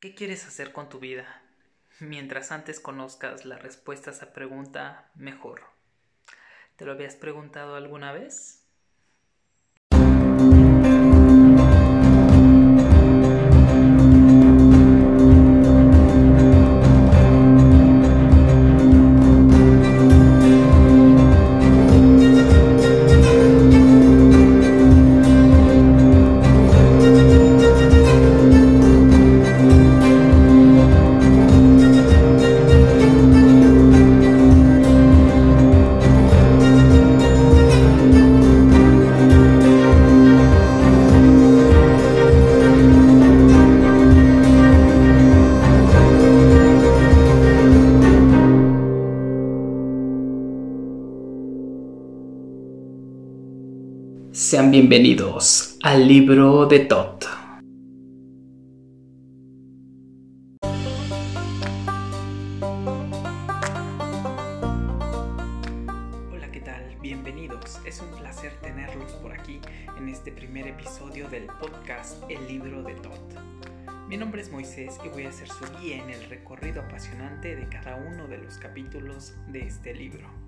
¿Qué quieres hacer con tu vida? Mientras antes conozcas la respuesta a esa pregunta, mejor. ¿Te lo habías preguntado alguna vez? Sean bienvenidos al libro de Tot. Hola, ¿qué tal? Bienvenidos. Es un placer tenerlos por aquí en este primer episodio del podcast El libro de Tot. Mi nombre es Moisés y voy a ser su guía en el recorrido apasionante de cada uno de los capítulos de este libro.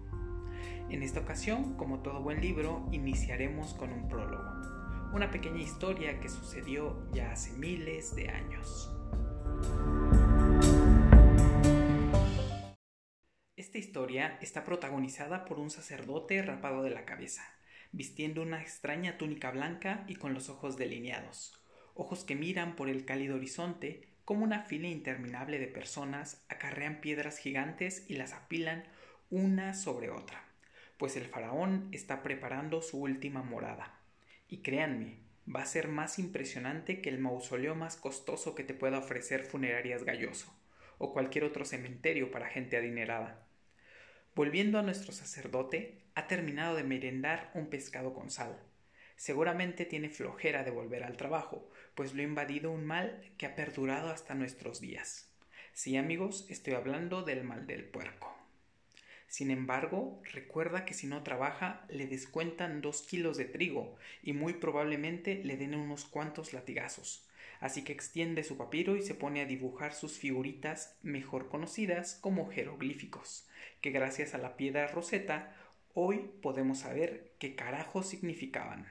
En esta ocasión, como todo buen libro, iniciaremos con un prólogo, una pequeña historia que sucedió ya hace miles de años. Esta historia está protagonizada por un sacerdote rapado de la cabeza, vistiendo una extraña túnica blanca y con los ojos delineados, ojos que miran por el cálido horizonte como una fila interminable de personas acarrean piedras gigantes y las apilan una sobre otra pues el faraón está preparando su última morada. Y créanme, va a ser más impresionante que el mausoleo más costoso que te pueda ofrecer Funerarias Galloso, o cualquier otro cementerio para gente adinerada. Volviendo a nuestro sacerdote, ha terminado de merendar un pescado con sal. Seguramente tiene flojera de volver al trabajo, pues lo ha invadido un mal que ha perdurado hasta nuestros días. Sí, amigos, estoy hablando del mal del puerco. Sin embargo, recuerda que si no trabaja le descuentan dos kilos de trigo y muy probablemente le den unos cuantos latigazos. Así que extiende su papiro y se pone a dibujar sus figuritas mejor conocidas como jeroglíficos, que gracias a la piedra roseta hoy podemos saber qué carajo significaban.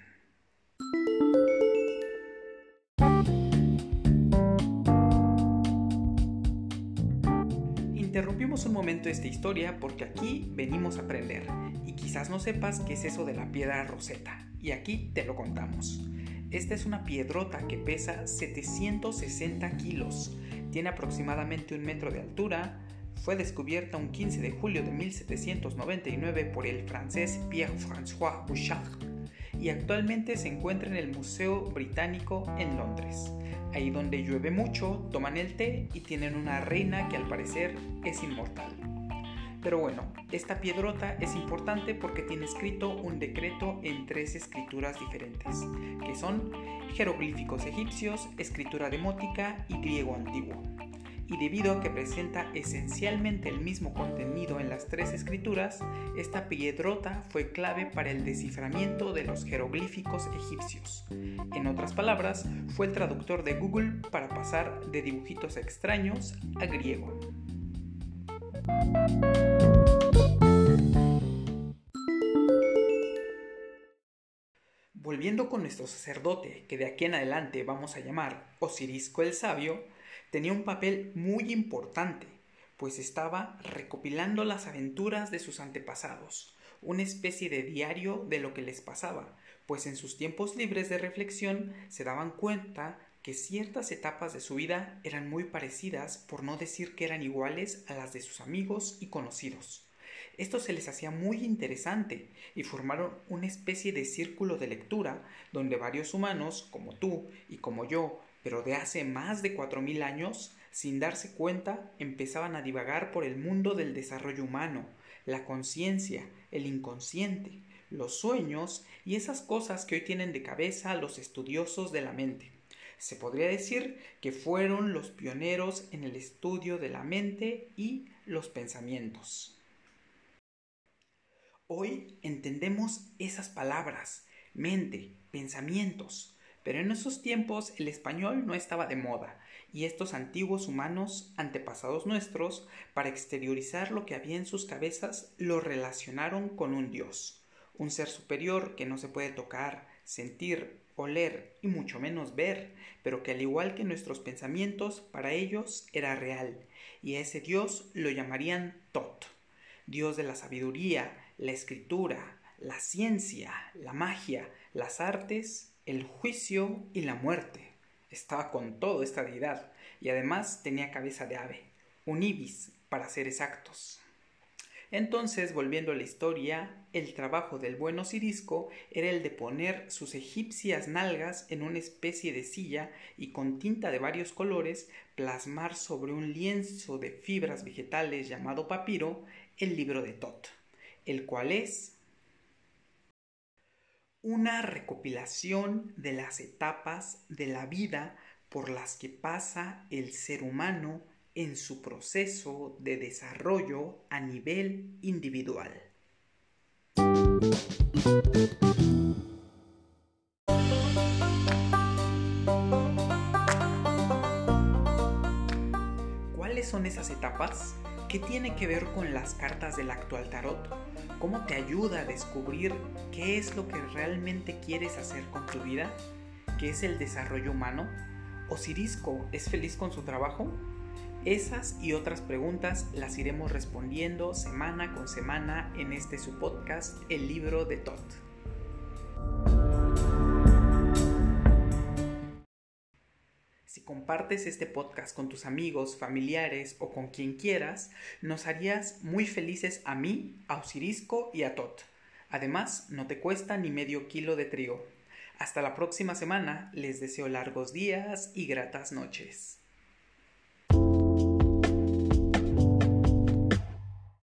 Interrumpimos un momento esta historia porque aquí venimos a aprender. Y quizás no sepas qué es eso de la piedra roseta. Y aquí te lo contamos. Esta es una piedrota que pesa 760 kilos, tiene aproximadamente un metro de altura, fue descubierta un 15 de julio de 1799 por el francés Pierre-François Bouchard y actualmente se encuentra en el Museo Británico en Londres. Ahí donde llueve mucho, toman el té y tienen una reina que al parecer es inmortal. Pero bueno, esta piedrota es importante porque tiene escrito un decreto en tres escrituras diferentes, que son jeroglíficos egipcios, escritura demótica y griego antiguo y debido a que presenta esencialmente el mismo contenido en las tres escrituras, esta piedrota fue clave para el desciframiento de los jeroglíficos egipcios. En otras palabras, fue el traductor de Google para pasar de dibujitos extraños a griego. Volviendo con nuestro sacerdote, que de aquí en adelante vamos a llamar Osirisco el Sabio, tenía un papel muy importante, pues estaba recopilando las aventuras de sus antepasados, una especie de diario de lo que les pasaba, pues en sus tiempos libres de reflexión se daban cuenta que ciertas etapas de su vida eran muy parecidas, por no decir que eran iguales a las de sus amigos y conocidos. Esto se les hacía muy interesante y formaron una especie de círculo de lectura donde varios humanos, como tú y como yo, pero de hace más de cuatro mil años, sin darse cuenta, empezaban a divagar por el mundo del desarrollo humano, la conciencia, el inconsciente, los sueños y esas cosas que hoy tienen de cabeza los estudiosos de la mente. Se podría decir que fueron los pioneros en el estudio de la mente y los pensamientos. Hoy entendemos esas palabras, mente, pensamientos, Pero en esos tiempos el español no estaba de moda, y estos antiguos humanos, antepasados nuestros, para exteriorizar lo que había en sus cabezas, lo relacionaron con un dios, un ser superior que no se puede tocar, sentir, oler y mucho menos ver, pero que al igual que nuestros pensamientos, para ellos era real, y a ese dios lo llamarían Tot, dios de la sabiduría, la escritura, la ciencia, la magia, las artes, el juicio y la muerte. Estaba con todo esta deidad, y además tenía cabeza de ave, un ibis, para ser exactos. Entonces, volviendo a la historia, el trabajo del buen Osirisco era el de poner sus egipcias nalgas en una especie de silla y con tinta de varios colores plasmar sobre un lienzo de fibras vegetales llamado papiro el libro de Tot, el cual es una recopilación de las etapas de la vida por las que pasa el ser humano en su proceso de desarrollo a nivel individual. ¿Cuáles son esas etapas? ¿Qué tiene que ver con las cartas del actual tarot? ¿Cómo te ayuda a descubrir qué es lo que realmente quieres hacer con tu vida? ¿Qué es el desarrollo humano? ¿Osirisco es feliz con su trabajo? Esas y otras preguntas las iremos respondiendo semana con semana en este su podcast, El libro de Tot. Compartes este podcast con tus amigos, familiares o con quien quieras, nos harías muy felices a mí, a Osirisco y a Tot. Además, no te cuesta ni medio kilo de trigo. Hasta la próxima semana, les deseo largos días y gratas noches.